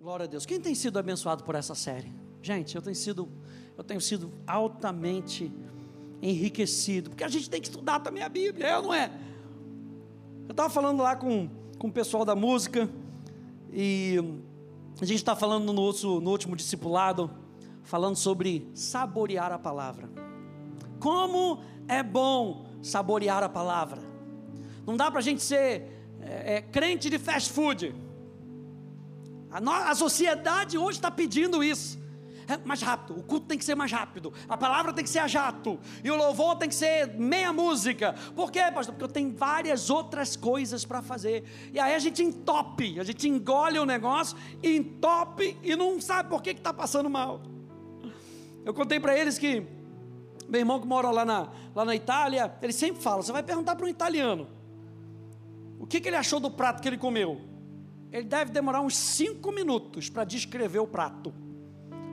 Glória a Deus. Quem tem sido abençoado por essa série? Gente, eu tenho sido, eu tenho sido altamente enriquecido, porque a gente tem que estudar também a Bíblia, é ou não é? Eu estava falando lá com, com o pessoal da música, e a gente está falando no, no último discipulado, falando sobre saborear a palavra. Como é bom saborear a palavra. Não dá para a gente ser é, é, crente de fast food. A, no, a sociedade hoje está pedindo isso. É mais rápido, o culto tem que ser mais rápido, a palavra tem que ser a jato, e o louvor tem que ser meia música. Por quê, pastor? Porque eu tenho várias outras coisas para fazer. E aí a gente entope, a gente engole o negócio, entope e não sabe por que está passando mal. Eu contei para eles que meu irmão que mora lá na, lá na Itália, ele sempre fala: você vai perguntar para um italiano o que, que ele achou do prato que ele comeu ele deve demorar uns cinco minutos para descrever o prato.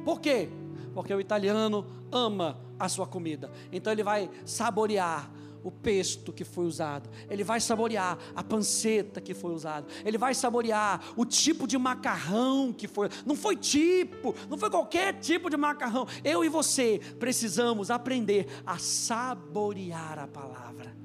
Por quê? Porque o italiano ama a sua comida. Então ele vai saborear o pesto que foi usado, ele vai saborear a panceta que foi usada, ele vai saborear o tipo de macarrão que foi. Não foi tipo, não foi qualquer tipo de macarrão. Eu e você precisamos aprender a saborear a palavra.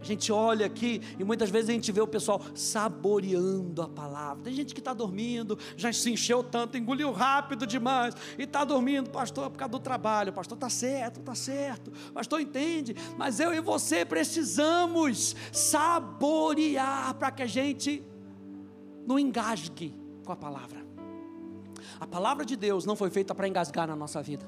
A gente olha aqui e muitas vezes a gente vê o pessoal saboreando a palavra. Tem gente que está dormindo, já se encheu tanto, engoliu rápido demais e está dormindo, pastor, por causa do trabalho. Pastor, está certo, está certo. Pastor, entende. Mas eu e você precisamos saborear para que a gente não engasgue com a palavra. A palavra de Deus não foi feita para engasgar na nossa vida.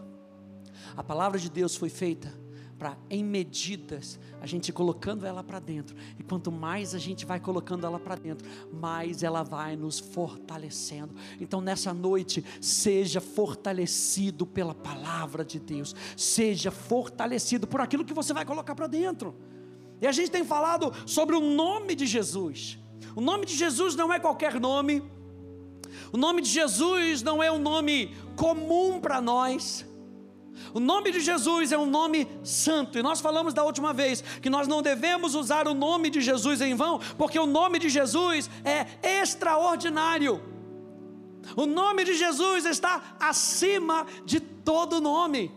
A palavra de Deus foi feita para, em medidas, a gente colocando ela para dentro. E quanto mais a gente vai colocando ela para dentro, mais ela vai nos fortalecendo. Então, nessa noite, seja fortalecido pela palavra de Deus, seja fortalecido por aquilo que você vai colocar para dentro. E a gente tem falado sobre o nome de Jesus. O nome de Jesus não é qualquer nome. O nome de Jesus não é um nome comum para nós. O nome de Jesus é um nome santo, e nós falamos da última vez que nós não devemos usar o nome de Jesus em vão, porque o nome de Jesus é extraordinário. O nome de Jesus está acima de todo nome.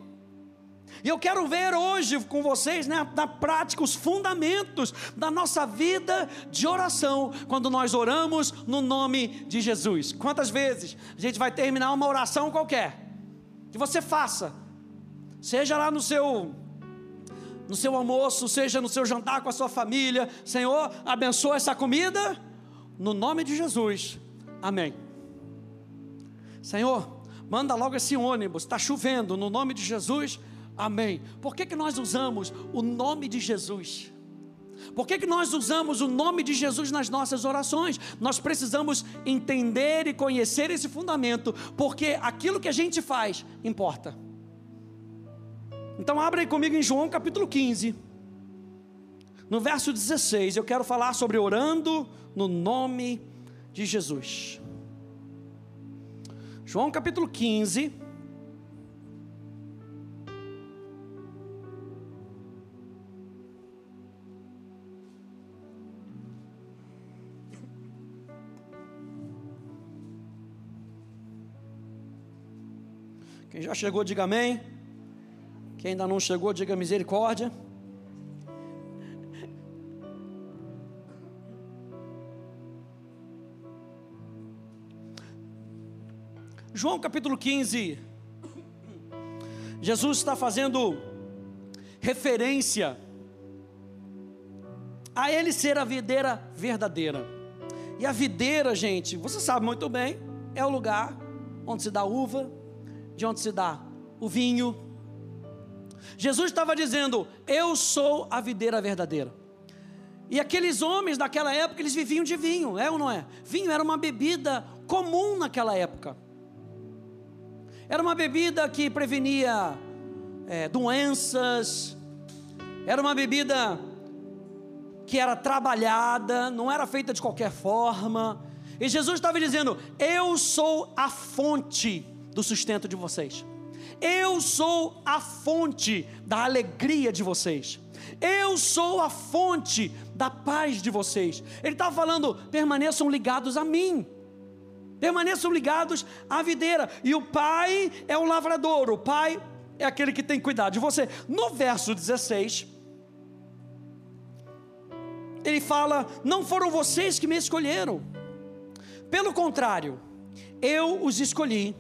E eu quero ver hoje com vocês, né, na prática, os fundamentos da nossa vida de oração, quando nós oramos no nome de Jesus. Quantas vezes a gente vai terminar uma oração qualquer, que você faça, seja lá no seu no seu almoço, seja no seu jantar com a sua família. Senhor, abençoa essa comida no nome de Jesus. Amém. Senhor, manda logo esse ônibus, está chovendo, no nome de Jesus. Amém. Por que, que nós usamos o nome de Jesus? Por que, que nós usamos o nome de Jesus nas nossas orações? Nós precisamos entender e conhecer esse fundamento, porque aquilo que a gente faz importa. Então abra aí comigo em João capítulo 15. No verso 16, eu quero falar sobre orando no nome de Jesus. João capítulo 15. Quem já chegou, diga amém. Quem ainda não chegou, diga misericórdia. João capítulo 15. Jesus está fazendo referência a ele ser a videira verdadeira. E a videira, gente, você sabe muito bem, é o lugar onde se dá uva, de onde se dá o vinho, Jesus estava dizendo: Eu sou a videira verdadeira. E aqueles homens daquela época, eles viviam de vinho, é ou não é? Vinho era uma bebida comum naquela época. Era uma bebida que prevenia é, doenças, era uma bebida que era trabalhada, não era feita de qualquer forma. E Jesus estava dizendo: Eu sou a fonte do sustento de vocês. Eu sou a fonte da alegria de vocês. Eu sou a fonte da paz de vocês. Ele estava falando: permaneçam ligados a mim. Permaneçam ligados à videira. E o pai é o lavrador, o pai é aquele que tem cuidado de você. No verso 16, ele fala: Não foram vocês que me escolheram. Pelo contrário, eu os escolhi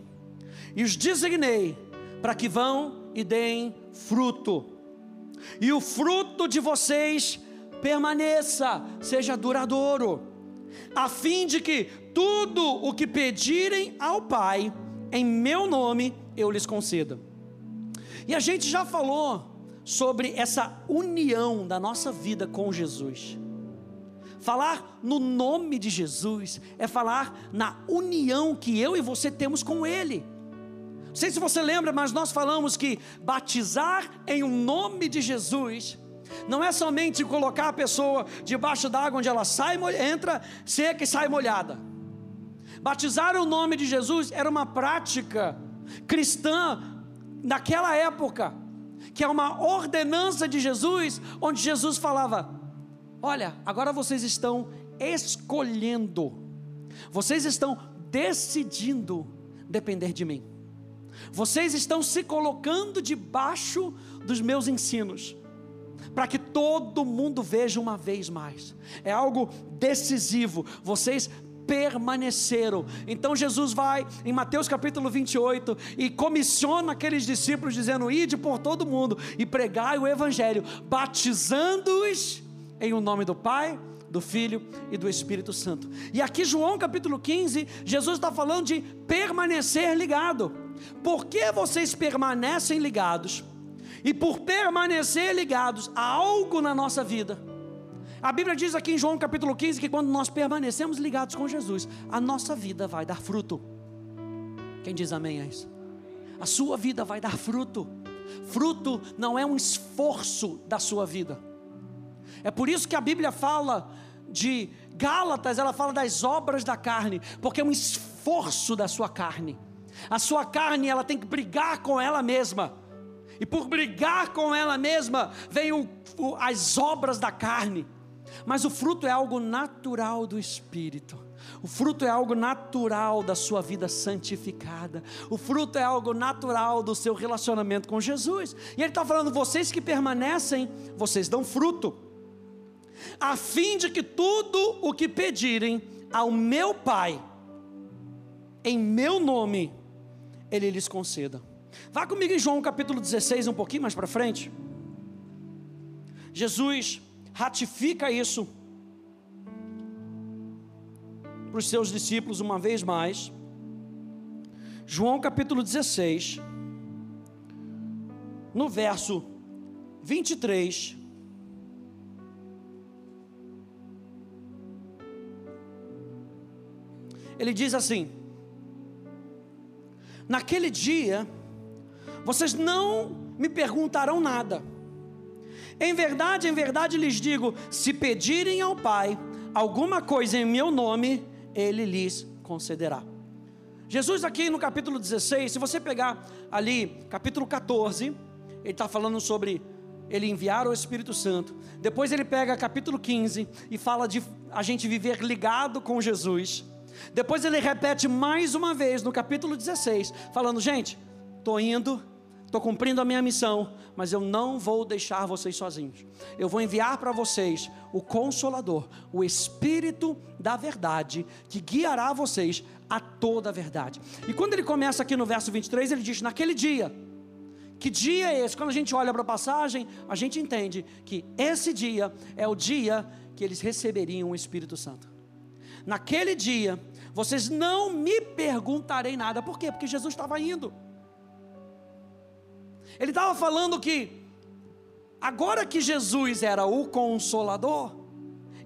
e os designei para que vão e deem fruto. E o fruto de vocês permaneça, seja duradouro, a fim de que tudo o que pedirem ao Pai, em meu nome, eu lhes conceda. E a gente já falou sobre essa união da nossa vida com Jesus. Falar no nome de Jesus é falar na união que eu e você temos com Ele. Não sei se você lembra, mas nós falamos que batizar em um nome de Jesus não é somente colocar a pessoa debaixo d'água onde ela sai, entra seca e sai molhada. Batizar o nome de Jesus era uma prática cristã naquela época, que é uma ordenança de Jesus, onde Jesus falava: Olha, agora vocês estão escolhendo, vocês estão decidindo depender de mim, vocês estão se colocando debaixo dos meus ensinos para que todo mundo veja uma vez mais. É algo decisivo. Vocês permaneceram. Então Jesus vai em Mateus capítulo 28 e comissiona aqueles discípulos dizendo: "Ide por todo mundo e pregai o evangelho, batizando-os em o nome do Pai, do Filho e do Espírito Santo". E aqui João capítulo 15, Jesus está falando de permanecer ligado. Por que vocês permanecem ligados? E por permanecer ligados a algo na nossa vida, a Bíblia diz aqui em João capítulo 15 que quando nós permanecemos ligados com Jesus, a nossa vida vai dar fruto. Quem diz amém a isso? A sua vida vai dar fruto. Fruto não é um esforço da sua vida. É por isso que a Bíblia fala de Gálatas, ela fala das obras da carne, porque é um esforço da sua carne. A sua carne, ela tem que brigar com ela mesma e por brigar com ela mesma, vem o, o, as obras da carne. Mas o fruto é algo natural do Espírito. O fruto é algo natural da sua vida santificada. O fruto é algo natural do seu relacionamento com Jesus. E ele está falando: vocês que permanecem, vocês dão fruto, a fim de que tudo o que pedirem ao meu Pai, em meu nome, Ele lhes conceda. Vá comigo em João capítulo 16, um pouquinho mais para frente. Jesus ratifica isso para os seus discípulos uma vez mais. João capítulo 16, no verso 23. Ele diz assim: Naquele dia, vocês não me perguntarão nada. Em verdade, em verdade lhes digo: se pedirem ao Pai alguma coisa em meu nome, Ele lhes concederá. Jesus, aqui no capítulo 16, se você pegar ali, capítulo 14, ele está falando sobre ele enviar o Espírito Santo. Depois ele pega capítulo 15 e fala de a gente viver ligado com Jesus. Depois ele repete mais uma vez no capítulo 16, falando: gente, estou indo estou cumprindo a minha missão, mas eu não vou deixar vocês sozinhos. Eu vou enviar para vocês o Consolador, o Espírito da Verdade, que guiará vocês a toda a verdade. E quando ele começa aqui no verso 23, ele diz: Naquele dia, que dia é esse? Quando a gente olha para a passagem, a gente entende que esse dia é o dia que eles receberiam o Espírito Santo. Naquele dia, vocês não me perguntarem nada, por quê? Porque Jesus estava indo. Ele estava falando que, agora que Jesus era o consolador,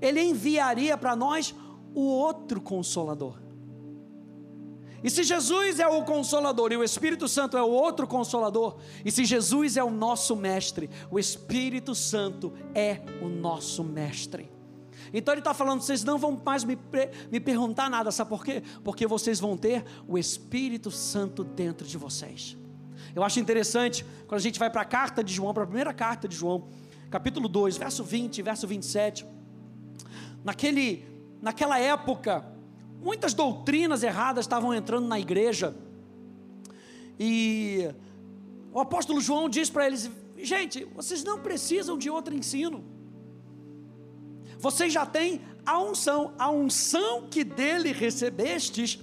ele enviaria para nós o outro consolador. E se Jesus é o consolador e o Espírito Santo é o outro consolador, e se Jesus é o nosso mestre, o Espírito Santo é o nosso mestre. Então ele está falando: vocês não vão mais me, me perguntar nada, sabe por quê? Porque vocês vão ter o Espírito Santo dentro de vocês. Eu acho interessante quando a gente vai para a carta de João, para a primeira carta de João, capítulo 2, verso 20, verso 27. Naquele, naquela época, muitas doutrinas erradas estavam entrando na igreja. E o apóstolo João diz para eles: gente, vocês não precisam de outro ensino. Vocês já têm a unção, a unção que dele recebestes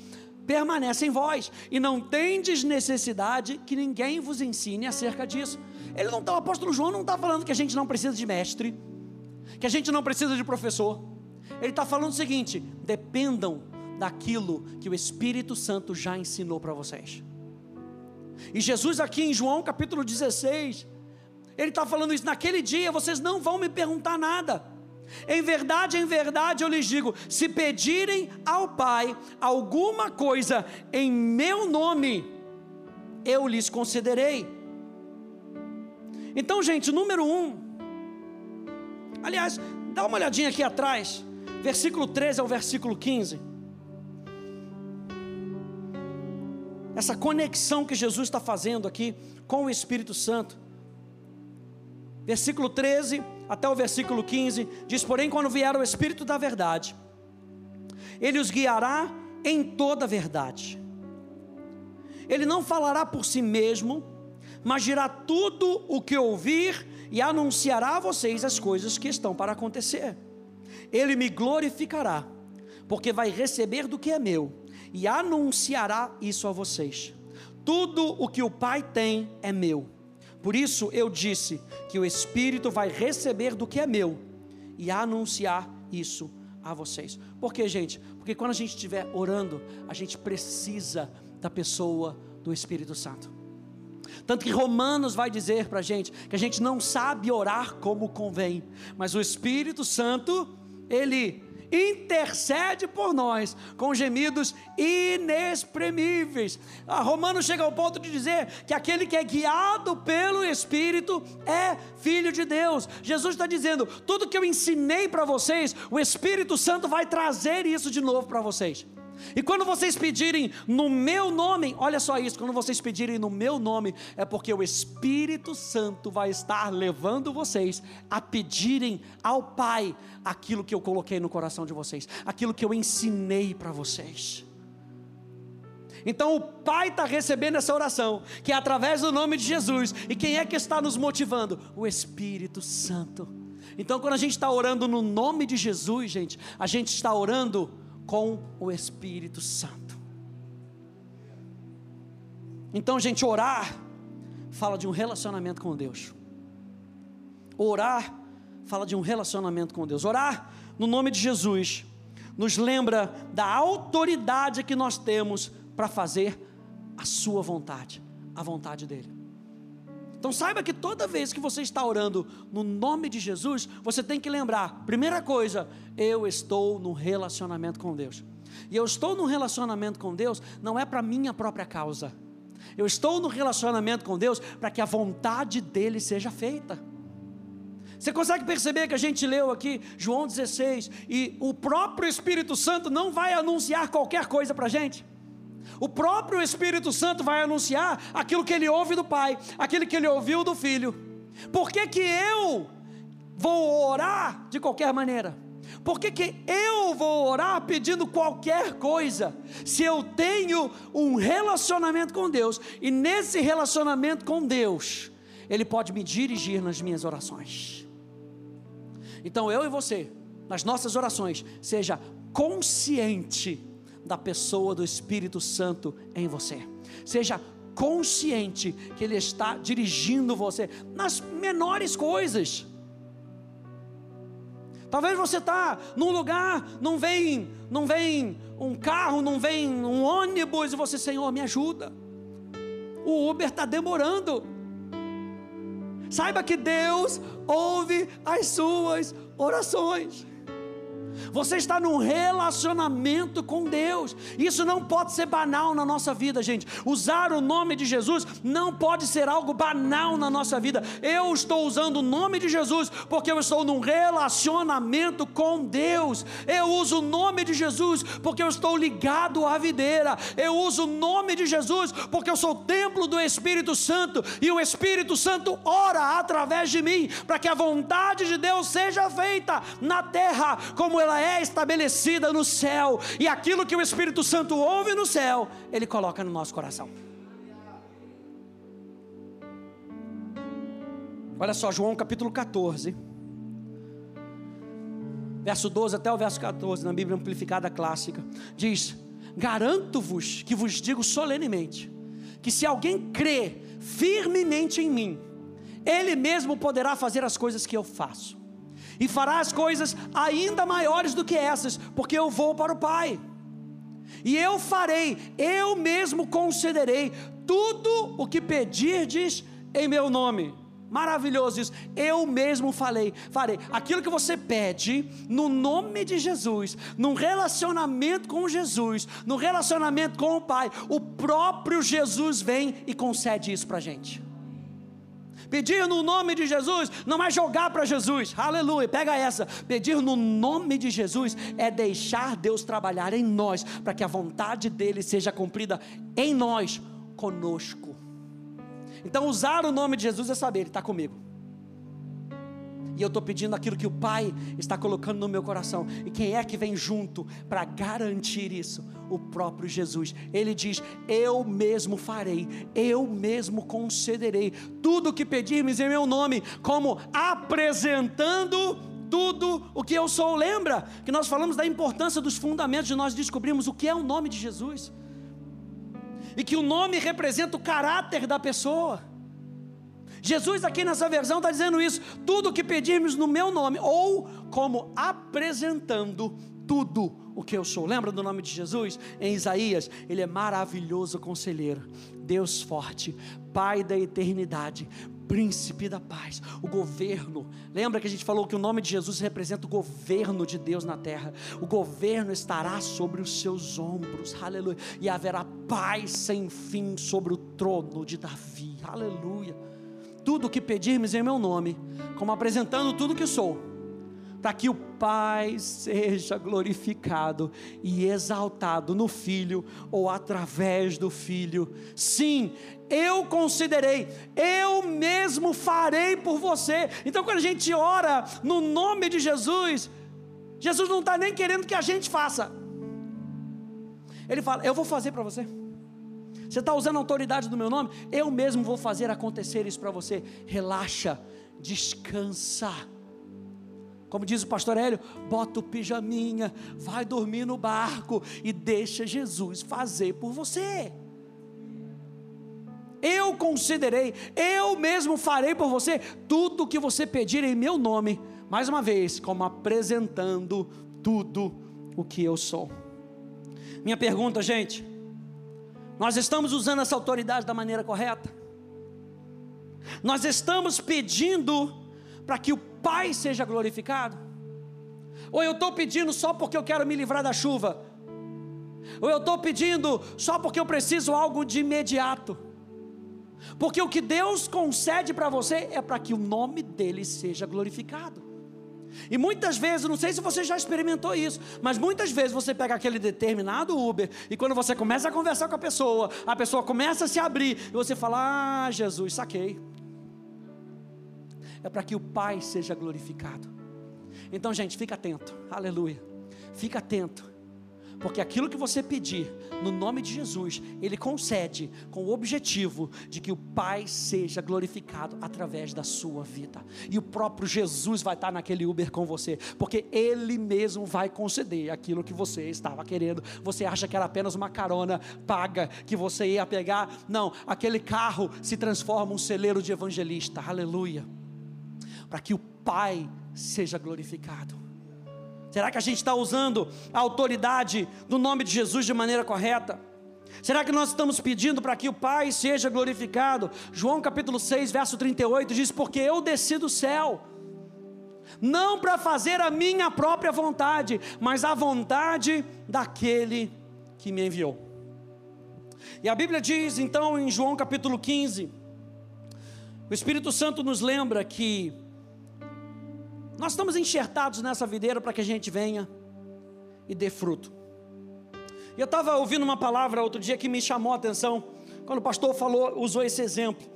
permanece em vós, e não tendes necessidade que ninguém vos ensine acerca disso. Ele não tá, o apóstolo João não está falando que a gente não precisa de mestre, que a gente não precisa de professor. Ele está falando o seguinte: dependam daquilo que o Espírito Santo já ensinou para vocês. E Jesus, aqui em João capítulo 16, ele está falando isso: naquele dia vocês não vão me perguntar nada. Em verdade, em verdade eu lhes digo: se pedirem ao Pai alguma coisa em meu nome, eu lhes concederei. Então, gente, número um, aliás, dá uma olhadinha aqui atrás, versículo 13 ao versículo 15. Essa conexão que Jesus está fazendo aqui com o Espírito Santo. Versículo 13 até o versículo 15 diz: Porém, quando vier o Espírito da Verdade, ele os guiará em toda a verdade. Ele não falará por si mesmo, mas dirá tudo o que ouvir e anunciará a vocês as coisas que estão para acontecer. Ele me glorificará, porque vai receber do que é meu e anunciará isso a vocês. Tudo o que o Pai tem é meu. Por isso eu disse que o Espírito vai receber do que é meu e anunciar isso a vocês. Por quê, gente? Porque quando a gente estiver orando, a gente precisa da pessoa do Espírito Santo. Tanto que Romanos vai dizer para a gente que a gente não sabe orar como convém, mas o Espírito Santo, ele intercede por nós com gemidos inexprimíveis. A Romanos chega ao ponto de dizer que aquele que é guiado pelo Espírito é filho de Deus. Jesus está dizendo: tudo que eu ensinei para vocês, o Espírito Santo vai trazer isso de novo para vocês. E quando vocês pedirem no meu nome, olha só isso, quando vocês pedirem no meu nome, é porque o Espírito Santo vai estar levando vocês a pedirem ao Pai aquilo que eu coloquei no coração de vocês, aquilo que eu ensinei para vocês. Então o Pai está recebendo essa oração, que é através do nome de Jesus, e quem é que está nos motivando? O Espírito Santo. Então, quando a gente está orando no nome de Jesus, gente, a gente está orando com o Espírito Santo. Então, gente, orar fala de um relacionamento com Deus. Orar fala de um relacionamento com Deus. Orar no nome de Jesus nos lembra da autoridade que nós temos para fazer a sua vontade, a vontade dele. Então saiba que toda vez que você está orando no nome de Jesus, você tem que lembrar, primeira coisa, eu estou no relacionamento com Deus. E eu estou no relacionamento com Deus não é para minha própria causa. Eu estou no relacionamento com Deus para que a vontade dele seja feita. Você consegue perceber que a gente leu aqui João 16 e o próprio Espírito Santo não vai anunciar qualquer coisa para a gente? O próprio Espírito Santo vai anunciar aquilo que ele ouve do Pai, aquilo que ele ouviu do Filho. Por que, que eu vou orar de qualquer maneira? Por que, que eu vou orar pedindo qualquer coisa? Se eu tenho um relacionamento com Deus, e nesse relacionamento com Deus, Ele pode me dirigir nas minhas orações. Então eu e você, nas nossas orações, seja consciente da pessoa do Espírito Santo em você. Seja consciente que Ele está dirigindo você nas menores coisas. Talvez você está num lugar, não vem, não vem um carro, não vem um ônibus e você, Senhor, me ajuda. O Uber está demorando. Saiba que Deus ouve as suas orações. Você está num relacionamento com Deus. Isso não pode ser banal na nossa vida, gente. Usar o nome de Jesus não pode ser algo banal na nossa vida. Eu estou usando o nome de Jesus porque eu estou num relacionamento com Deus. Eu uso o nome de Jesus porque eu estou ligado à videira. Eu uso o nome de Jesus porque eu sou templo do Espírito Santo e o Espírito Santo ora através de mim para que a vontade de Deus seja feita na terra como ela é é estabelecida no céu, e aquilo que o Espírito Santo ouve no céu, ele coloca no nosso coração. Olha só, João capítulo 14, verso 12 até o verso 14, na Bíblia Amplificada Clássica, diz: Garanto-vos que vos digo solenemente, que se alguém crê firmemente em mim, ele mesmo poderá fazer as coisas que eu faço, e fará as coisas ainda maiores do que essas, porque eu vou para o Pai. E eu farei, eu mesmo concederei tudo o que pedirdes em meu nome Maravilhoso isso. Eu mesmo falei, farei aquilo que você pede no nome de Jesus, num relacionamento com Jesus, no relacionamento com o Pai. O próprio Jesus vem e concede isso para gente. Pedir no nome de Jesus não é jogar para Jesus, aleluia, pega essa. Pedir no nome de Jesus é deixar Deus trabalhar em nós, para que a vontade dele seja cumprida em nós, conosco. Então, usar o nome de Jesus é saber, Ele está comigo. E eu estou pedindo aquilo que o Pai está colocando no meu coração. E quem é que vem junto para garantir isso? O próprio Jesus. Ele diz: Eu mesmo farei, eu mesmo concederei tudo o que pedirmos em meu nome, como apresentando tudo o que eu sou. Lembra que nós falamos da importância dos fundamentos de nós descobrirmos o que é o nome de Jesus e que o nome representa o caráter da pessoa. Jesus, aqui nessa versão, está dizendo isso: tudo que pedirmos no meu nome, ou como apresentando tudo o que eu sou. Lembra do nome de Jesus? Em Isaías, ele é maravilhoso conselheiro, Deus forte, Pai da eternidade, príncipe da paz, o governo. Lembra que a gente falou que o nome de Jesus representa o governo de Deus na terra. O governo estará sobre os seus ombros, aleluia. E haverá paz sem fim sobre o trono de Davi, aleluia. Tudo o que pedirmos em meu nome, como apresentando tudo que sou para que o Pai seja glorificado e exaltado no Filho ou através do Filho. Sim, eu considerei, eu mesmo farei por você. Então, quando a gente ora no nome de Jesus, Jesus não está nem querendo que a gente faça. Ele fala: Eu vou fazer para você. Você está usando a autoridade do meu nome? Eu mesmo vou fazer acontecer isso para você. Relaxa, descansa como diz o pastor Hélio, bota o pijaminha, vai dormir no barco e deixa Jesus fazer por você. Eu considerei, eu mesmo farei por você tudo o que você pedir em meu nome, mais uma vez, como apresentando tudo o que eu sou. Minha pergunta, gente, nós estamos usando essa autoridade da maneira correta? Nós estamos pedindo para que o Pai seja glorificado? Ou eu estou pedindo só porque eu quero me livrar da chuva? Ou eu estou pedindo só porque eu preciso algo de imediato? Porque o que Deus concede para você é para que o nome dele seja glorificado. E muitas vezes, não sei se você já experimentou isso, mas muitas vezes você pega aquele determinado Uber e quando você começa a conversar com a pessoa, a pessoa começa a se abrir e você fala: Ah, Jesus, saquei é para que o Pai seja glorificado. Então, gente, fica atento, aleluia. Fica atento, porque aquilo que você pedir no nome de Jesus, Ele concede com o objetivo de que o Pai seja glorificado através da sua vida. E o próprio Jesus vai estar naquele Uber com você, porque Ele mesmo vai conceder aquilo que você estava querendo. Você acha que era apenas uma carona paga que você ia pegar? Não, aquele carro se transforma um celeiro de evangelista, aleluia para que o Pai seja glorificado. Será que a gente está usando a autoridade do nome de Jesus de maneira correta? Será que nós estamos pedindo para que o Pai seja glorificado? João capítulo 6, verso 38 diz: Porque eu desci do céu, não para fazer a minha própria vontade, mas a vontade daquele que me enviou. E a Bíblia diz então em João capítulo 15, o Espírito Santo nos lembra que nós estamos enxertados nessa videira para que a gente venha e dê fruto. E eu estava ouvindo uma palavra outro dia que me chamou a atenção, quando o pastor falou, usou esse exemplo.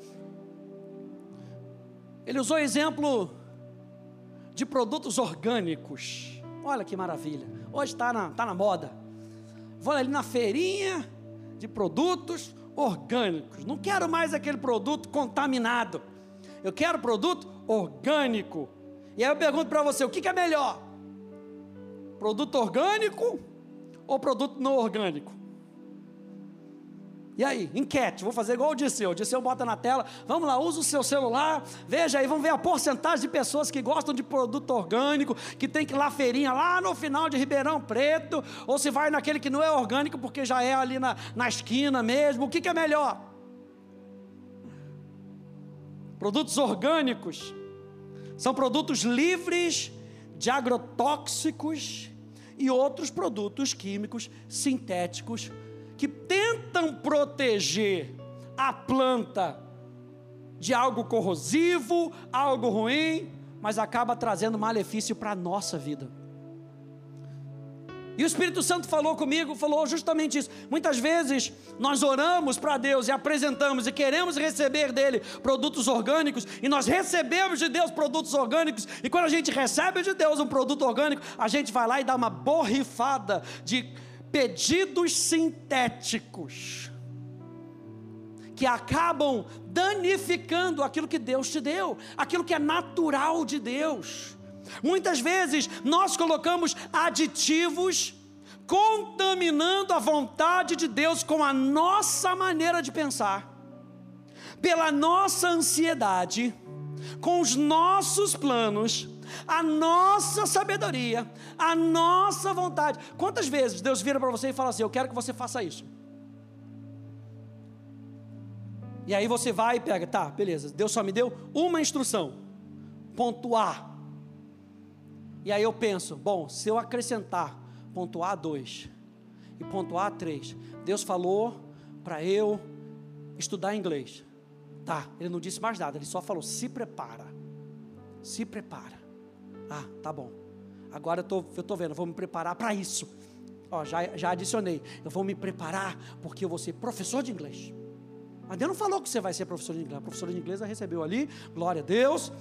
Ele usou exemplo de produtos orgânicos. Olha que maravilha. Hoje está na, tá na moda. Vou ali na feirinha de produtos orgânicos. Não quero mais aquele produto contaminado. Eu quero produto orgânico. E aí eu pergunto para você: o que, que é melhor? Produto orgânico ou produto não orgânico? E aí, enquete, vou fazer igual o Disseu. O Disseu bota na tela, vamos lá, usa o seu celular, veja aí, vamos ver a porcentagem de pessoas que gostam de produto orgânico, que tem que ir lá feirinha, lá no final de Ribeirão Preto, ou se vai naquele que não é orgânico, porque já é ali na, na esquina mesmo. O que, que é melhor? Produtos orgânicos são produtos livres de agrotóxicos e outros produtos químicos sintéticos que tentam proteger a planta de algo corrosivo, algo ruim, mas acaba trazendo malefício para a nossa vida. E o Espírito Santo falou comigo, falou justamente isso. Muitas vezes nós oramos para Deus e apresentamos e queremos receber dele produtos orgânicos, e nós recebemos de Deus produtos orgânicos, e quando a gente recebe de Deus um produto orgânico, a gente vai lá e dá uma borrifada de pedidos sintéticos que acabam danificando aquilo que Deus te deu, aquilo que é natural de Deus. Muitas vezes nós colocamos aditivos contaminando a vontade de Deus com a nossa maneira de pensar, pela nossa ansiedade, com os nossos planos a nossa sabedoria, a nossa vontade. Quantas vezes Deus vira para você e fala assim: Eu quero que você faça isso. E aí você vai e pega, tá, beleza, Deus só me deu uma instrução, ponto A. E aí eu penso, bom, se eu acrescentar ponto A 2 e ponto A 3, Deus falou para eu estudar inglês. Tá, ele não disse mais nada, ele só falou: se prepara, se prepara. Ah, tá bom. Agora eu tô, estou tô vendo, vou me preparar para isso. Ó, já, já adicionei. Eu vou me preparar porque eu vou ser professor de inglês. Mas Deus não falou que você vai ser professor de inglês. A professora de inglês recebeu ali, glória a Deus.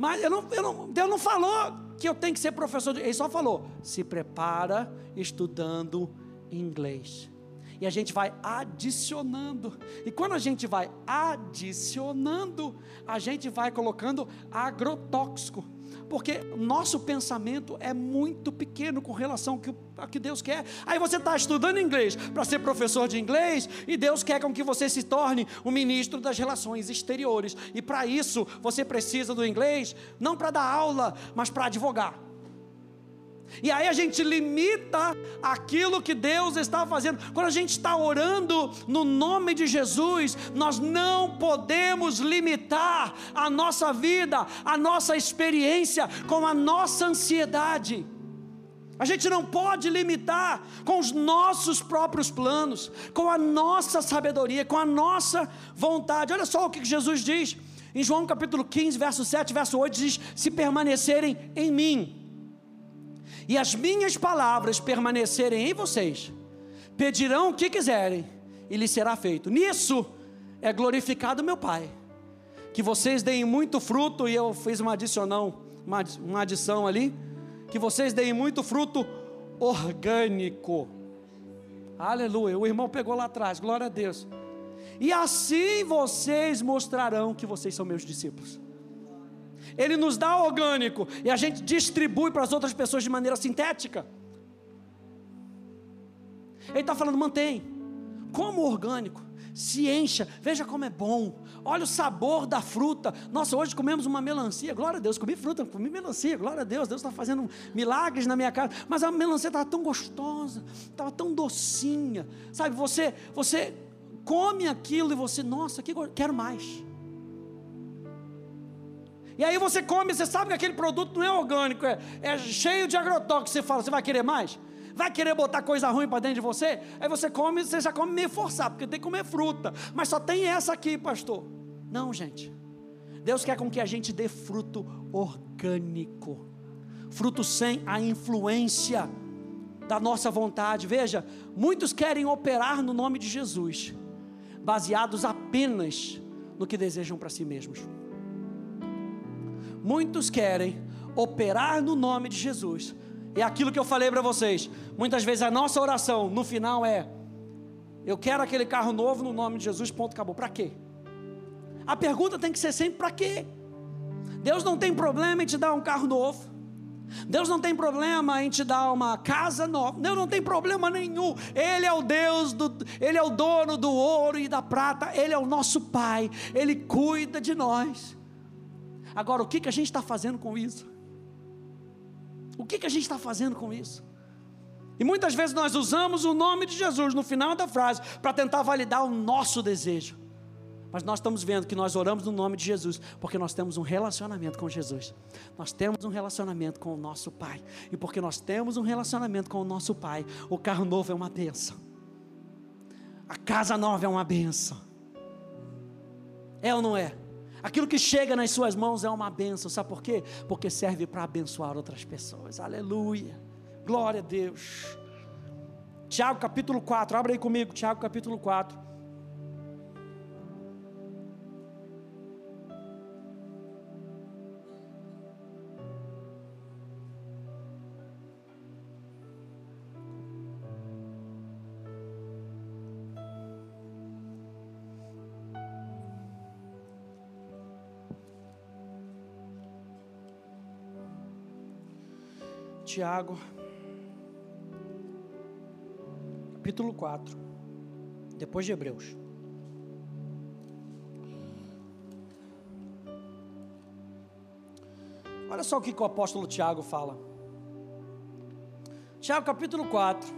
Mas eu não, eu não, Deus não falou que eu tenho que ser professor de Ele só falou: se prepara estudando inglês. E a gente vai adicionando. E quando a gente vai adicionando, a gente vai colocando agrotóxico porque nosso pensamento é muito pequeno com relação ao que, que Deus quer. Aí você está estudando inglês para ser professor de inglês, e Deus quer com que você se torne um ministro das relações exteriores. E para isso você precisa do inglês, não para dar aula, mas para advogar. E aí a gente limita aquilo que Deus está fazendo. Quando a gente está orando no nome de Jesus, nós não podemos limitar a nossa vida, a nossa experiência com a nossa ansiedade. A gente não pode limitar com os nossos próprios planos, com a nossa sabedoria, com a nossa vontade. Olha só o que Jesus diz em João capítulo 15, verso 7, verso 8: diz: Se permanecerem em mim e as minhas palavras permanecerem em vocês, pedirão o que quiserem e lhes será feito. Nisso é glorificado meu Pai, que vocês deem muito fruto, e eu fiz uma adicionão, uma, uma adição ali, que vocês deem muito fruto orgânico. Aleluia, o irmão pegou lá atrás, glória a Deus. E assim vocês mostrarão que vocês são meus discípulos. Ele nos dá orgânico e a gente distribui para as outras pessoas de maneira sintética. Ele está falando, mantém, como orgânico, se encha, veja como é bom, olha o sabor da fruta. Nossa, hoje comemos uma melancia, glória a Deus, comi fruta, comi melancia, glória a Deus, Deus está fazendo milagres na minha casa, mas a melancia estava tão gostosa, estava tão docinha, sabe? Você, você come aquilo e você, nossa, que quero mais. E aí você come, você sabe que aquele produto não é orgânico, é, é cheio de agrotóxicos. Você fala, você vai querer mais? Vai querer botar coisa ruim para dentro de você? Aí você come, você já come meio forçado, porque tem que comer fruta. Mas só tem essa aqui, pastor. Não, gente. Deus quer com que a gente dê fruto orgânico. Fruto sem a influência da nossa vontade. Veja, muitos querem operar no nome de Jesus, baseados apenas no que desejam para si mesmos. Muitos querem operar no nome de Jesus, é aquilo que eu falei para vocês. Muitas vezes a nossa oração no final é: Eu quero aquele carro novo no nome de Jesus, ponto, acabou. Para quê? A pergunta tem que ser sempre: para quê? Deus não tem problema em te dar um carro novo. Deus não tem problema em te dar uma casa nova. Deus não tem problema nenhum. Ele é o Deus do, ele é o dono do ouro e da prata. Ele é o nosso Pai. Ele cuida de nós. Agora, o que, que a gente está fazendo com isso? O que, que a gente está fazendo com isso? E muitas vezes nós usamos o nome de Jesus no final da frase para tentar validar o nosso desejo. Mas nós estamos vendo que nós oramos no nome de Jesus, porque nós temos um relacionamento com Jesus. Nós temos um relacionamento com o nosso Pai. E porque nós temos um relacionamento com o nosso Pai, o carro novo é uma benção. A casa nova é uma benção. É ou não é? Aquilo que chega nas suas mãos é uma benção. Sabe por quê? Porque serve para abençoar outras pessoas. Aleluia. Glória a Deus. Tiago capítulo 4, abre aí comigo, Tiago capítulo 4. Tiago, capítulo 4, depois de Hebreus. Olha só o que, o apóstolo Tiago fala. Tiago capítulo 4,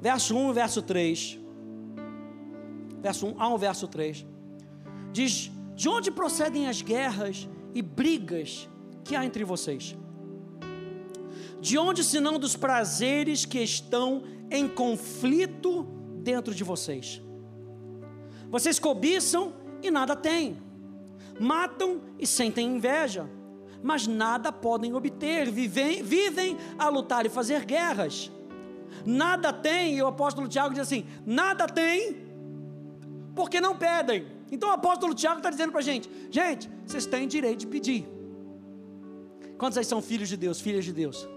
verso 1 e verso 3. Verso 1 ao verso 3. Diz: De onde procedem as guerras e brigas que há entre vocês? De onde senão dos prazeres que estão em conflito dentro de vocês? Vocês cobiçam e nada têm, matam e sentem inveja, mas nada podem obter, vivem, vivem a lutar e fazer guerras. Nada tem, e o apóstolo Tiago diz assim: nada tem, porque não pedem. Então o apóstolo Tiago está dizendo para a gente: gente, vocês têm direito de pedir. Quantos aí são filhos de Deus, filhas de Deus?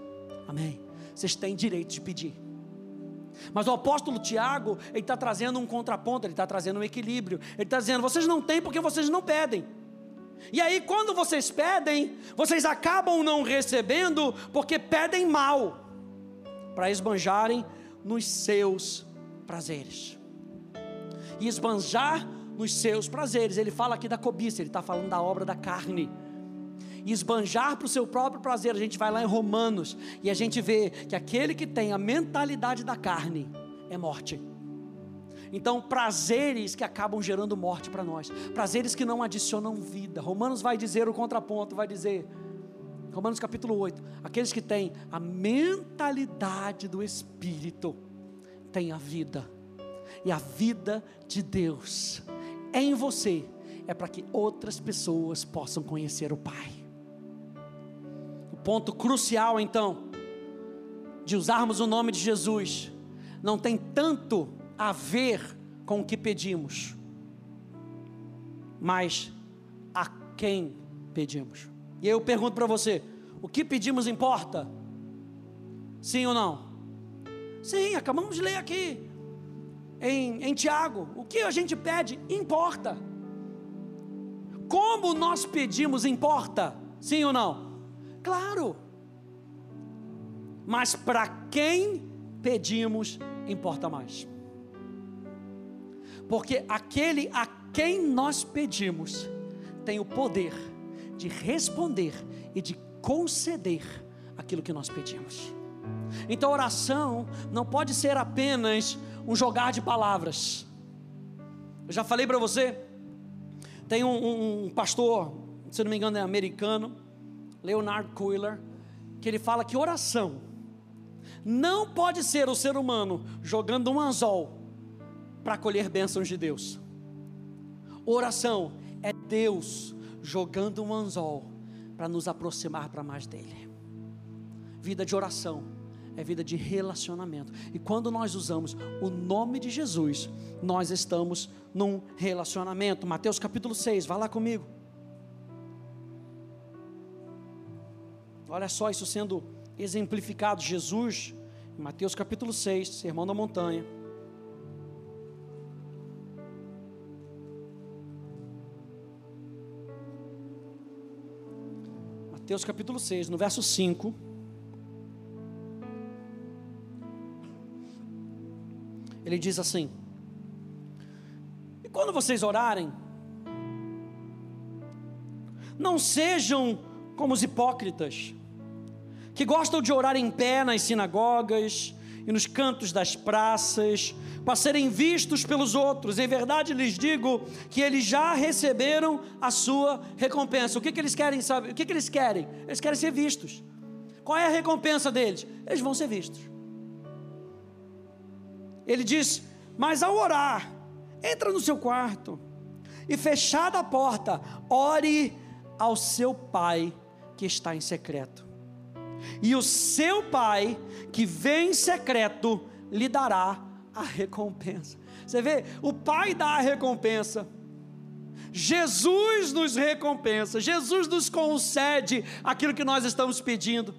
Amém. Vocês têm direito de pedir. Mas o apóstolo Tiago, ele está trazendo um contraponto, ele está trazendo um equilíbrio. Ele está dizendo: vocês não têm porque vocês não pedem. E aí, quando vocês pedem, vocês acabam não recebendo porque pedem mal, para esbanjarem nos seus prazeres. E esbanjar nos seus prazeres, ele fala aqui da cobiça, ele está falando da obra da carne e esbanjar para o seu próprio prazer. A gente vai lá em Romanos e a gente vê que aquele que tem a mentalidade da carne é morte. Então, prazeres que acabam gerando morte para nós, prazeres que não adicionam vida. Romanos vai dizer o contraponto, vai dizer, Romanos capítulo 8: aqueles que têm a mentalidade do Espírito têm a vida, e a vida de Deus em você é para que outras pessoas possam conhecer o Pai. Ponto crucial então de usarmos o nome de Jesus não tem tanto a ver com o que pedimos, mas a quem pedimos. E eu pergunto para você: o que pedimos importa? Sim ou não? Sim, acabamos de ler aqui em, em Tiago: o que a gente pede importa. Como nós pedimos importa? Sim ou não? Claro. Mas para quem pedimos importa mais. Porque aquele a quem nós pedimos tem o poder de responder e de conceder aquilo que nós pedimos. Então oração não pode ser apenas um jogar de palavras. Eu já falei para você, tem um, um, pastor, se não me engano é americano, Leonard Coiler, que ele fala que oração não pode ser o ser humano jogando um anzol para colher bênçãos de Deus. Oração é Deus jogando um anzol para nos aproximar para mais dele. Vida de oração é vida de relacionamento. E quando nós usamos o nome de Jesus, nós estamos num relacionamento. Mateus capítulo 6, vá lá comigo. Olha só isso sendo exemplificado. Jesus, em Mateus capítulo 6, Sermão da Montanha. Mateus capítulo 6, no verso 5. Ele diz assim: E quando vocês orarem, não sejam como os hipócritas, que gostam de orar em pé nas sinagogas e nos cantos das praças, para serem vistos pelos outros. Em verdade lhes digo que eles já receberam a sua recompensa. O que, que eles querem saber? O que, que eles querem? Eles querem ser vistos. Qual é a recompensa deles? Eles vão ser vistos. Ele diz: Mas ao orar, entra no seu quarto e fechada a porta, ore ao seu pai que está em secreto. E o seu pai que vem em secreto lhe dará a recompensa. Você vê, o pai dá a recompensa. Jesus nos recompensa, Jesus nos concede aquilo que nós estamos pedindo.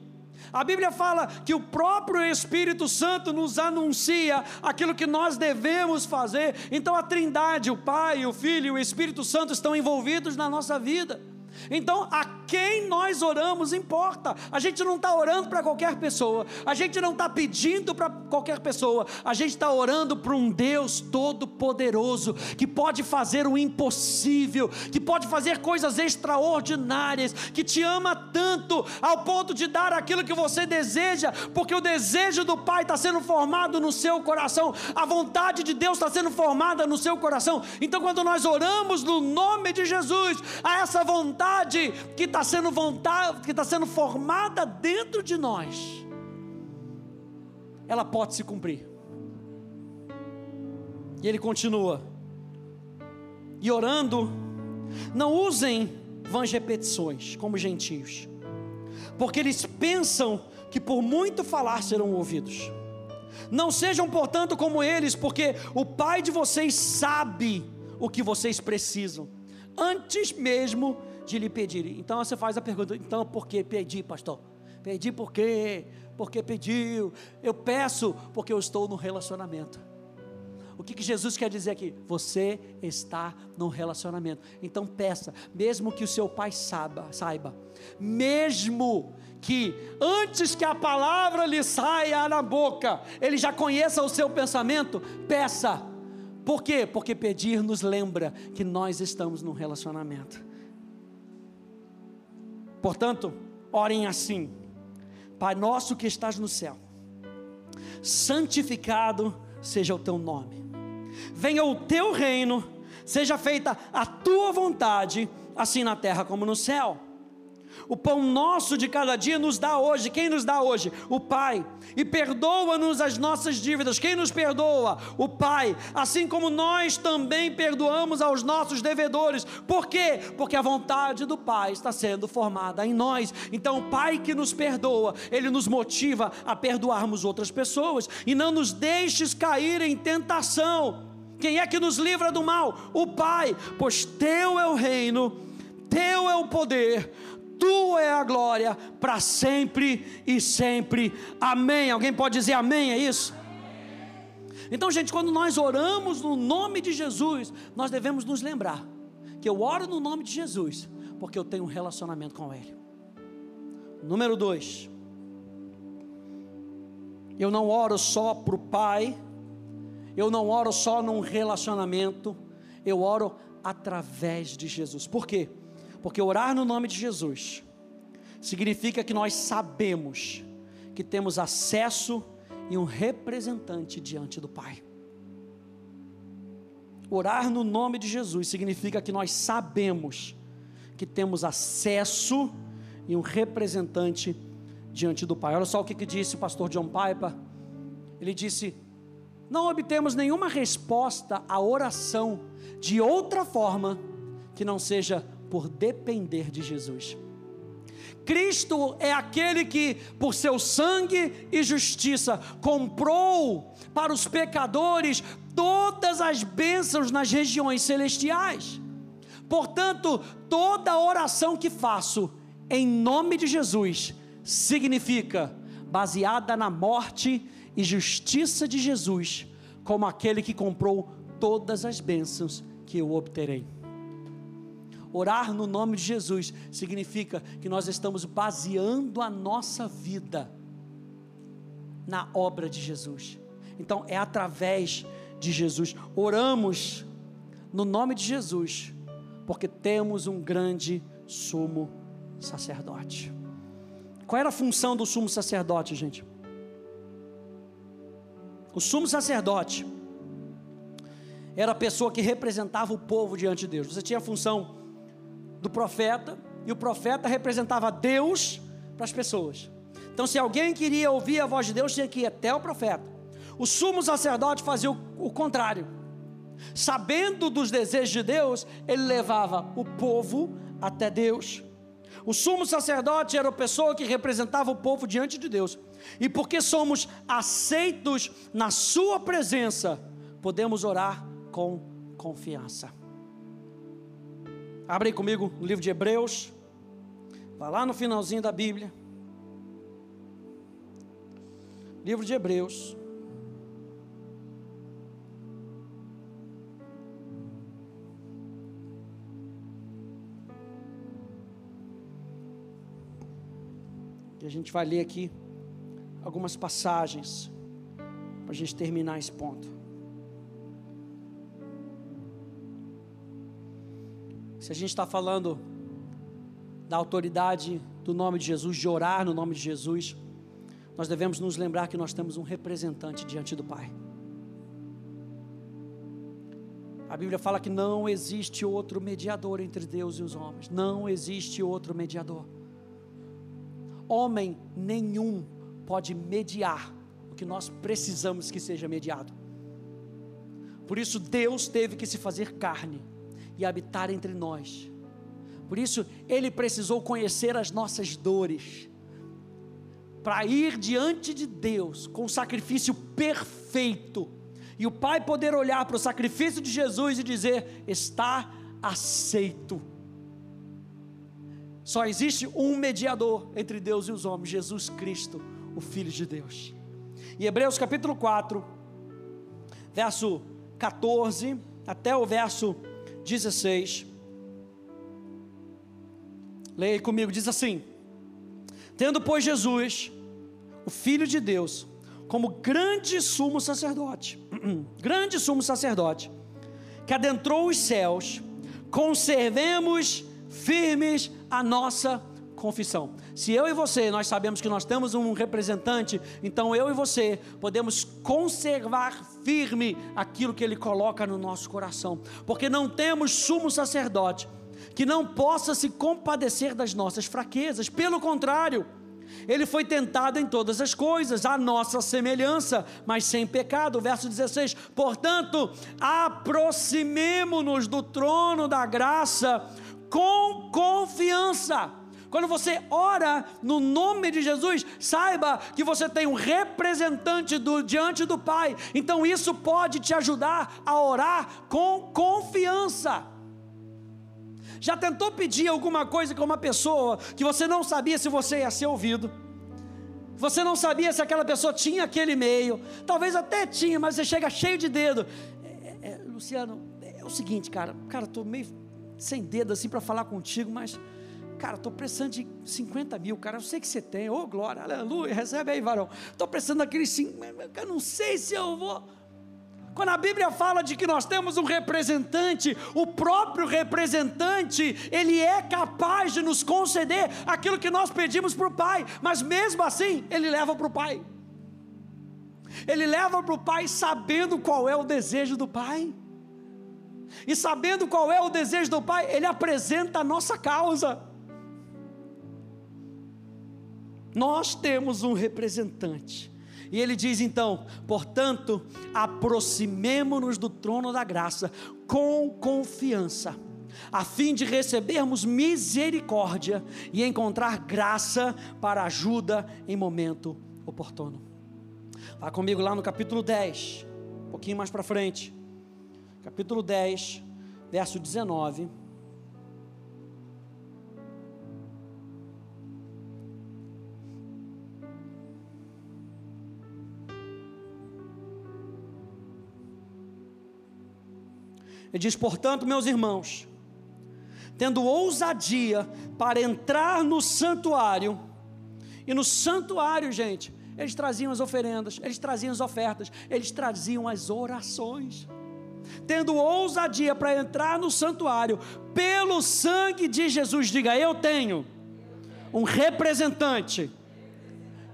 A Bíblia fala que o próprio Espírito Santo nos anuncia aquilo que nós devemos fazer. Então a Trindade, o Pai, o Filho e o Espírito Santo estão envolvidos na nossa vida. Então, a quem nós oramos importa. A gente não está orando para qualquer pessoa, a gente não está pedindo para qualquer pessoa, a gente está orando para um Deus todo-poderoso que pode fazer o impossível, que pode fazer coisas extraordinárias, que te ama tanto ao ponto de dar aquilo que você deseja, porque o desejo do Pai está sendo formado no seu coração, a vontade de Deus está sendo formada no seu coração. Então, quando nós oramos no nome de Jesus, a essa vontade que está sendo vontade, que está sendo formada dentro de nós, ela pode se cumprir. E ele continua. E orando, não usem vãs repetições como gentios, porque eles pensam que por muito falar serão ouvidos. Não sejam, portanto, como eles, porque o Pai de vocês sabe o que vocês precisam, antes mesmo de lhe pedir. Então você faz a pergunta: então por que pedir, pastor? Pedi por quê? Porque pediu. Eu peço porque eu estou no relacionamento. O que, que Jesus quer dizer aqui? Você está no relacionamento. Então peça, mesmo que o seu pai saiba, saiba, mesmo que antes que a palavra lhe saia na boca, ele já conheça o seu pensamento, peça. Por quê? Porque pedir nos lembra que nós estamos num relacionamento. Portanto, orem assim: Pai nosso que estás no céu, santificado seja o teu nome, venha o teu reino, seja feita a tua vontade, assim na terra como no céu. O pão nosso de cada dia nos dá hoje. Quem nos dá hoje? O Pai. E perdoa-nos as nossas dívidas. Quem nos perdoa? O Pai. Assim como nós também perdoamos aos nossos devedores. Por quê? Porque a vontade do Pai está sendo formada em nós. Então, o Pai que nos perdoa, ele nos motiva a perdoarmos outras pessoas. E não nos deixes cair em tentação. Quem é que nos livra do mal? O Pai. Pois teu é o reino, teu é o poder tua é a glória para sempre e sempre. Amém. Alguém pode dizer amém? É isso? Então, gente, quando nós oramos no nome de Jesus, nós devemos nos lembrar que eu oro no nome de Jesus, porque eu tenho um relacionamento com Ele. Número dois, eu não oro só para o Pai, eu não oro só num relacionamento, eu oro através de Jesus. Por quê? Porque orar no nome de Jesus significa que nós sabemos que temos acesso e um representante diante do Pai. Orar no nome de Jesus significa que nós sabemos que temos acesso e um representante diante do Pai. Olha só o que, que disse o pastor John Piper. Ele disse: Não obtemos nenhuma resposta à oração de outra forma que não seja por depender de Jesus. Cristo é aquele que, por seu sangue e justiça, comprou para os pecadores todas as bênçãos nas regiões celestiais. Portanto, toda oração que faço em nome de Jesus significa baseada na morte e justiça de Jesus, como aquele que comprou todas as bênçãos que eu obterei. Orar no nome de Jesus significa que nós estamos baseando a nossa vida na obra de Jesus. Então é através de Jesus. Oramos no nome de Jesus, porque temos um grande sumo sacerdote. Qual era a função do sumo sacerdote, gente? O sumo sacerdote era a pessoa que representava o povo diante de Deus. Você tinha a função do profeta, e o profeta representava Deus para as pessoas. Então, se alguém queria ouvir a voz de Deus, tinha que ir até o profeta. O sumo sacerdote fazia o, o contrário. Sabendo dos desejos de Deus, ele levava o povo até Deus. O sumo sacerdote era a pessoa que representava o povo diante de Deus. E porque somos aceitos na Sua presença, podemos orar com confiança. Abre aí comigo o livro de Hebreus. Vai lá no finalzinho da Bíblia. Livro de Hebreus. E a gente vai ler aqui algumas passagens para a gente terminar esse ponto. Se a gente está falando da autoridade do nome de Jesus, de orar no nome de Jesus, nós devemos nos lembrar que nós temos um representante diante do Pai. A Bíblia fala que não existe outro mediador entre Deus e os homens. Não existe outro mediador. Homem nenhum pode mediar o que nós precisamos que seja mediado. Por isso Deus teve que se fazer carne e habitar entre nós. Por isso, ele precisou conhecer as nossas dores, para ir diante de Deus com o sacrifício perfeito, e o Pai poder olhar para o sacrifício de Jesus e dizer: está aceito. Só existe um mediador entre Deus e os homens, Jesus Cristo, o Filho de Deus. E Hebreus capítulo 4, verso 14 até o verso 16. Leia comigo, diz assim: Tendo, pois, Jesus, o Filho de Deus, como grande sumo sacerdote, grande sumo sacerdote, que adentrou os céus, conservemos firmes a nossa confissão. Se eu e você, nós sabemos que nós temos um representante, então eu e você podemos conservar firme aquilo que ele coloca no nosso coração, porque não temos sumo sacerdote que não possa se compadecer das nossas fraquezas, pelo contrário, ele foi tentado em todas as coisas, a nossa semelhança, mas sem pecado. Verso 16: Portanto, aproximemo-nos do trono da graça com confiança quando você ora no nome de Jesus, saiba que você tem um representante do, diante do Pai. Então isso pode te ajudar a orar com confiança. Já tentou pedir alguma coisa com uma pessoa que você não sabia se você ia ser ouvido? Você não sabia se aquela pessoa tinha aquele e-mail, talvez até tinha, mas você chega cheio de dedo. É, é, Luciano, é o seguinte, cara, cara, estou meio sem dedo assim para falar contigo, mas Cara, estou precisando de 50 mil, cara. Eu sei que você tem. Ô, oh, glória, aleluia. Recebe aí, varão. Estou precisando daqueles 5. Eu não sei se eu vou. Quando a Bíblia fala de que nós temos um representante, o próprio representante, ele é capaz de nos conceder aquilo que nós pedimos para o Pai, mas mesmo assim, ele leva para o Pai. Ele leva para o Pai sabendo qual é o desejo do Pai. E sabendo qual é o desejo do Pai, ele apresenta a nossa causa. Nós temos um representante. E ele diz então: portanto, aproximemo-nos do trono da graça com confiança, a fim de recebermos misericórdia e encontrar graça para ajuda em momento oportuno. Vá comigo lá no capítulo 10, um pouquinho mais para frente. Capítulo 10, verso 19. Ele diz: portanto, meus irmãos, tendo ousadia para entrar no santuário, e no santuário, gente, eles traziam as oferendas, eles traziam as ofertas, eles traziam as orações. Tendo ousadia para entrar no santuário, pelo sangue de Jesus, diga: Eu tenho um representante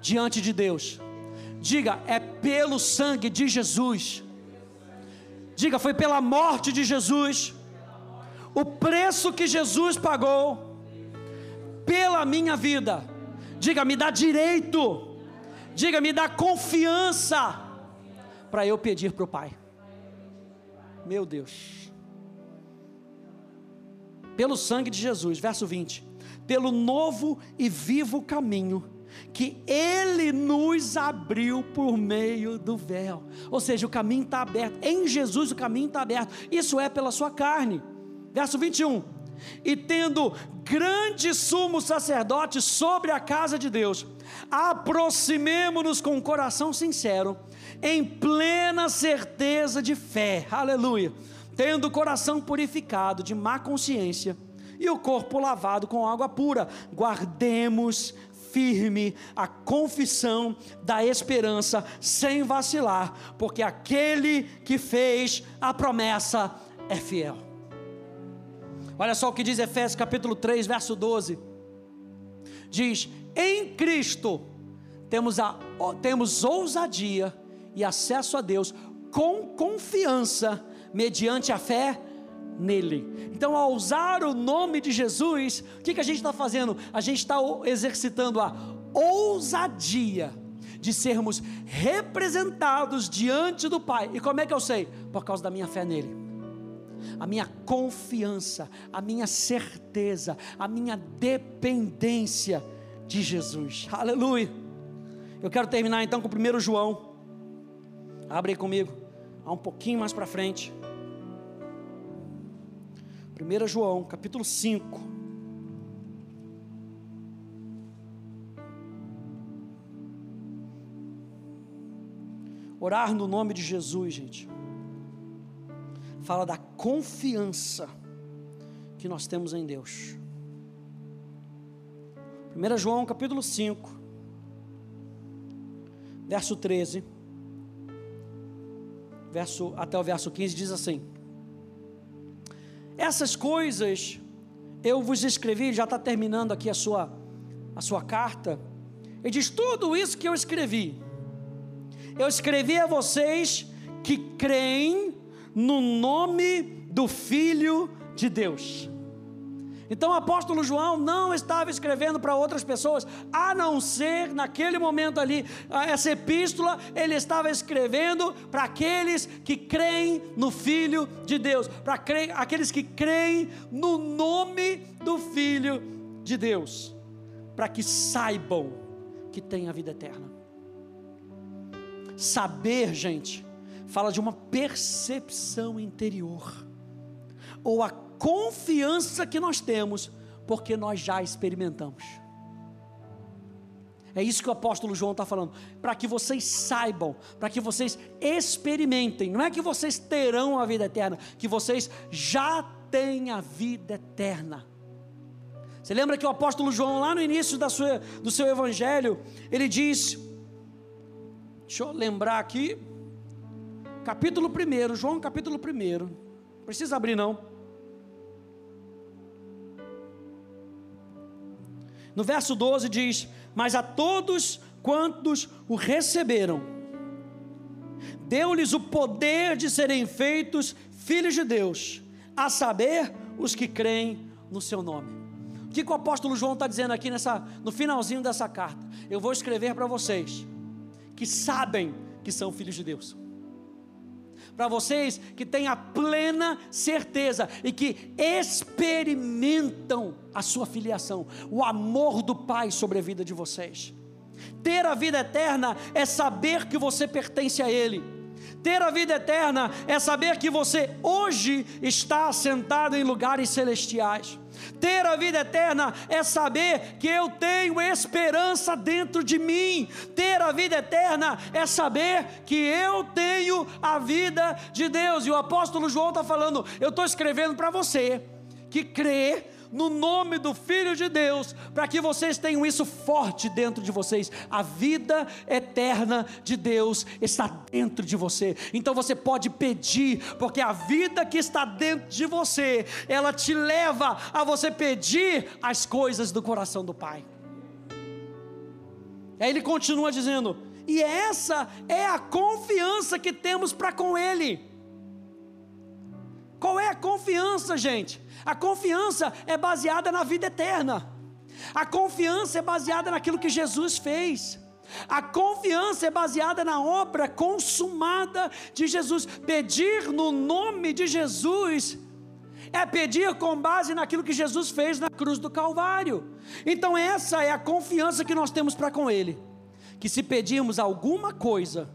diante de Deus. Diga: É pelo sangue de Jesus. Diga: Foi pela morte de Jesus. O preço que Jesus pagou pela minha vida. Diga: Me dá direito Diga, me dá confiança para eu pedir para o Pai. Meu Deus. Pelo sangue de Jesus, verso 20. Pelo novo e vivo caminho que Ele nos abriu por meio do véu. Ou seja, o caminho está aberto. Em Jesus o caminho está aberto. Isso é pela sua carne. Verso 21. E tendo grande sumo sacerdote sobre a casa de Deus, aproximemo-nos com um coração sincero, em plena certeza de fé, aleluia, tendo o coração purificado de má consciência e o corpo lavado com água pura, guardemos firme a confissão da esperança, sem vacilar, porque aquele que fez a promessa é fiel. Olha só o que diz Efésios capítulo 3, verso 12. Diz: em Cristo, temos, a, temos ousadia e acesso a Deus com confiança, mediante a fé nele. Então, ao usar o nome de Jesus, o que, que a gente está fazendo? A gente está exercitando a ousadia de sermos representados diante do Pai. E como é que eu sei? Por causa da minha fé nele. A minha confiança, a minha certeza, a minha dependência de Jesus. Aleluia. Eu quero terminar então com o primeiro João. Abre aí comigo. Há um pouquinho mais para frente. 1 João, capítulo 5. Orar no nome de Jesus, gente. Fala da confiança que nós temos em Deus. 1 João capítulo 5, verso 13, verso, até o verso 15 diz assim: Essas coisas eu vos escrevi, já está terminando aqui a sua, a sua carta. Ele diz: Tudo isso que eu escrevi, eu escrevi a vocês que creem no nome do Filho de Deus. Então o apóstolo João não estava escrevendo para outras pessoas, a não ser naquele momento ali, essa epístola, ele estava escrevendo para aqueles que creem no Filho de Deus, para aqueles que creem no nome do Filho de Deus, para que saibam que tem a vida eterna. Saber, gente, fala de uma percepção interior, ou a confiança que nós temos, porque nós já experimentamos. É isso que o apóstolo João está falando, para que vocês saibam, para que vocês experimentem, não é que vocês terão a vida eterna, que vocês já têm a vida eterna. Você lembra que o apóstolo João, lá no início da sua, do seu evangelho, ele diz, deixa eu lembrar aqui, capítulo 1, João capítulo 1, precisa abrir não, No verso 12 diz: Mas a todos quantos o receberam, deu-lhes o poder de serem feitos filhos de Deus, a saber, os que creem no seu nome. O que, o apóstolo João está dizendo aqui nessa, no finalzinho dessa carta? Eu vou escrever para vocês que sabem que são filhos de Deus para vocês que têm a plena certeza e que experimentam a sua filiação, o amor do Pai sobre a vida de vocês. Ter a vida eterna é saber que você pertence a Ele, Ter a vida eterna é saber que você hoje está sentado em lugares celestiais. Ter a vida eterna é saber que eu tenho esperança dentro de mim. Ter a vida eterna é saber que eu tenho a vida de Deus. E o apóstolo João está falando: eu estou escrevendo para você que crê no nome do Filho de Deus, para que vocês tenham isso forte dentro de vocês. A vida eterna de Deus está dentro de você. Então você pode pedir, porque a vida que está dentro de você, ela te leva a você pedir as coisas do coração do Pai. Aí ele continua dizendo: e essa é a confiança que temos para com Ele. Qual é a confiança, gente? A confiança é baseada na vida eterna. A confiança é baseada naquilo que Jesus fez. A confiança é baseada na obra consumada de Jesus. Pedir no nome de Jesus é pedir com base naquilo que Jesus fez na cruz do Calvário. Então, essa é a confiança que nós temos para com Ele. Que se pedirmos alguma coisa,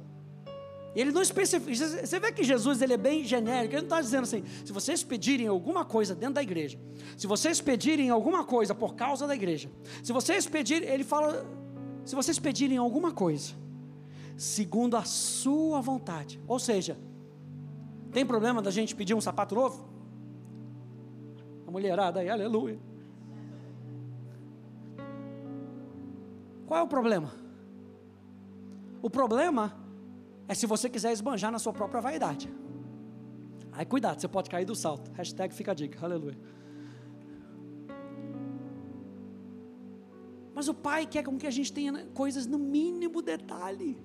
ele não especifica. Você vê que Jesus ele é bem genérico. Ele não está dizendo assim: se vocês pedirem alguma coisa dentro da igreja, se vocês pedirem alguma coisa por causa da igreja, se vocês pedirem, ele fala: se vocês pedirem alguma coisa, segundo a sua vontade. Ou seja, tem problema da gente pedir um sapato novo? A mulherada aí, aleluia. Qual é o problema? O problema é se você quiser esbanjar na sua própria vaidade. Aí cuidado, você pode cair do salto. Hashtag fica a dica, aleluia. Mas o Pai quer com que a gente tenha coisas no mínimo detalhe.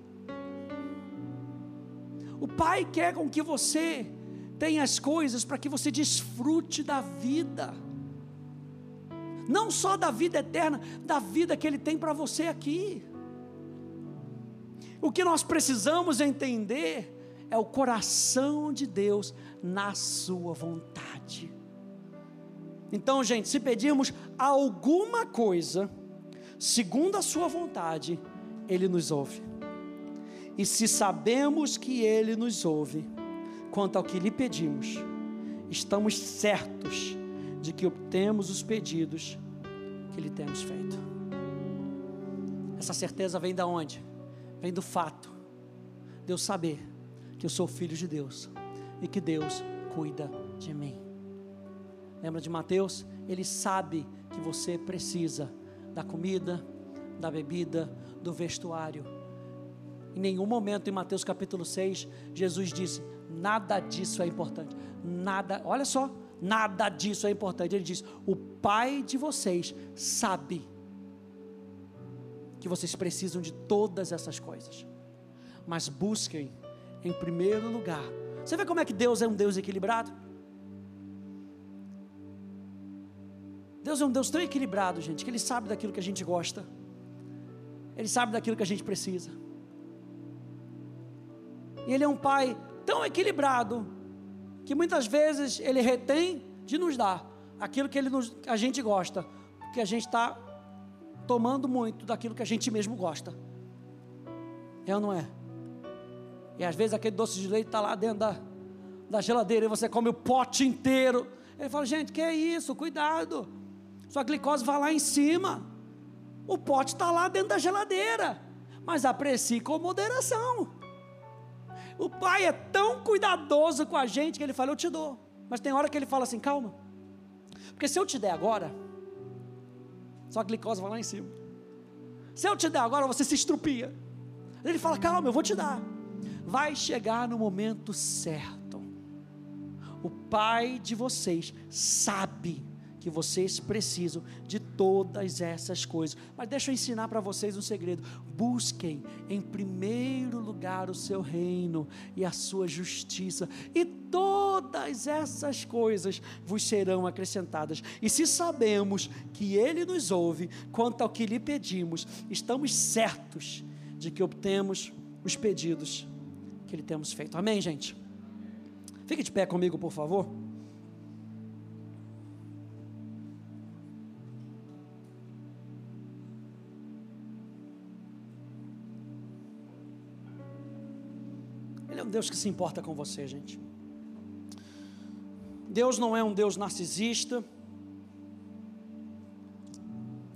O Pai quer com que você tenha as coisas para que você desfrute da vida. Não só da vida eterna, da vida que Ele tem para você aqui. O que nós precisamos entender é o coração de Deus na Sua vontade. Então, gente, se pedirmos alguma coisa, segundo a Sua vontade, Ele nos ouve. E se sabemos que Ele nos ouve, quanto ao que lhe pedimos, estamos certos de que obtemos os pedidos que lhe temos feito. Essa certeza vem da onde? Vem do fato de eu saber que eu sou filho de Deus e que Deus cuida de mim. Lembra de Mateus? Ele sabe que você precisa da comida, da bebida, do vestuário. Em nenhum momento em Mateus capítulo 6, Jesus disse: nada disso é importante. Nada, olha só, nada disso é importante. Ele diz: o Pai de vocês sabe que vocês precisam de todas essas coisas. Mas busquem em primeiro lugar. Você vê como é que Deus é um Deus equilibrado? Deus é um Deus tão equilibrado, gente, que Ele sabe daquilo que a gente gosta, Ele sabe daquilo que a gente precisa. E Ele é um Pai tão equilibrado, que muitas vezes Ele retém de nos dar aquilo que ele nos, a gente gosta, porque a gente está tomando muito daquilo que a gente mesmo gosta. É ou não é? E às vezes aquele doce de leite está lá dentro da, da geladeira e você come o pote inteiro. Ele fala, gente, que é isso? Cuidado. Sua glicose vai lá em cima. O pote está lá dentro da geladeira. Mas aprecie com moderação. O pai é tão cuidadoso com a gente que ele fala, eu te dou. Mas tem hora que ele fala assim, calma. Porque se eu te der agora, sua glicose vai lá em cima. Se eu te der agora, você se estrupia. Ele fala: calma, eu vou te dar. Vai chegar no momento certo. O Pai de vocês sabe que vocês precisam de todas essas coisas. Mas deixa eu ensinar para vocês um segredo. Busquem em primeiro lugar o seu reino e a sua justiça, e todas essas coisas vos serão acrescentadas. E se sabemos que Ele nos ouve quanto ao que lhe pedimos, estamos certos de que obtemos os pedidos que lhe temos feito. Amém, gente? Fique de pé comigo, por favor. Deus que se importa com você, gente. Deus não é um Deus narcisista.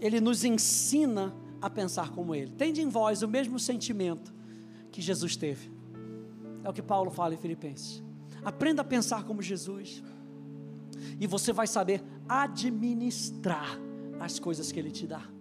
Ele nos ensina a pensar como Ele. Tende em vós o mesmo sentimento que Jesus teve. É o que Paulo fala em Filipenses. Aprenda a pensar como Jesus. E você vai saber administrar as coisas que Ele te dá.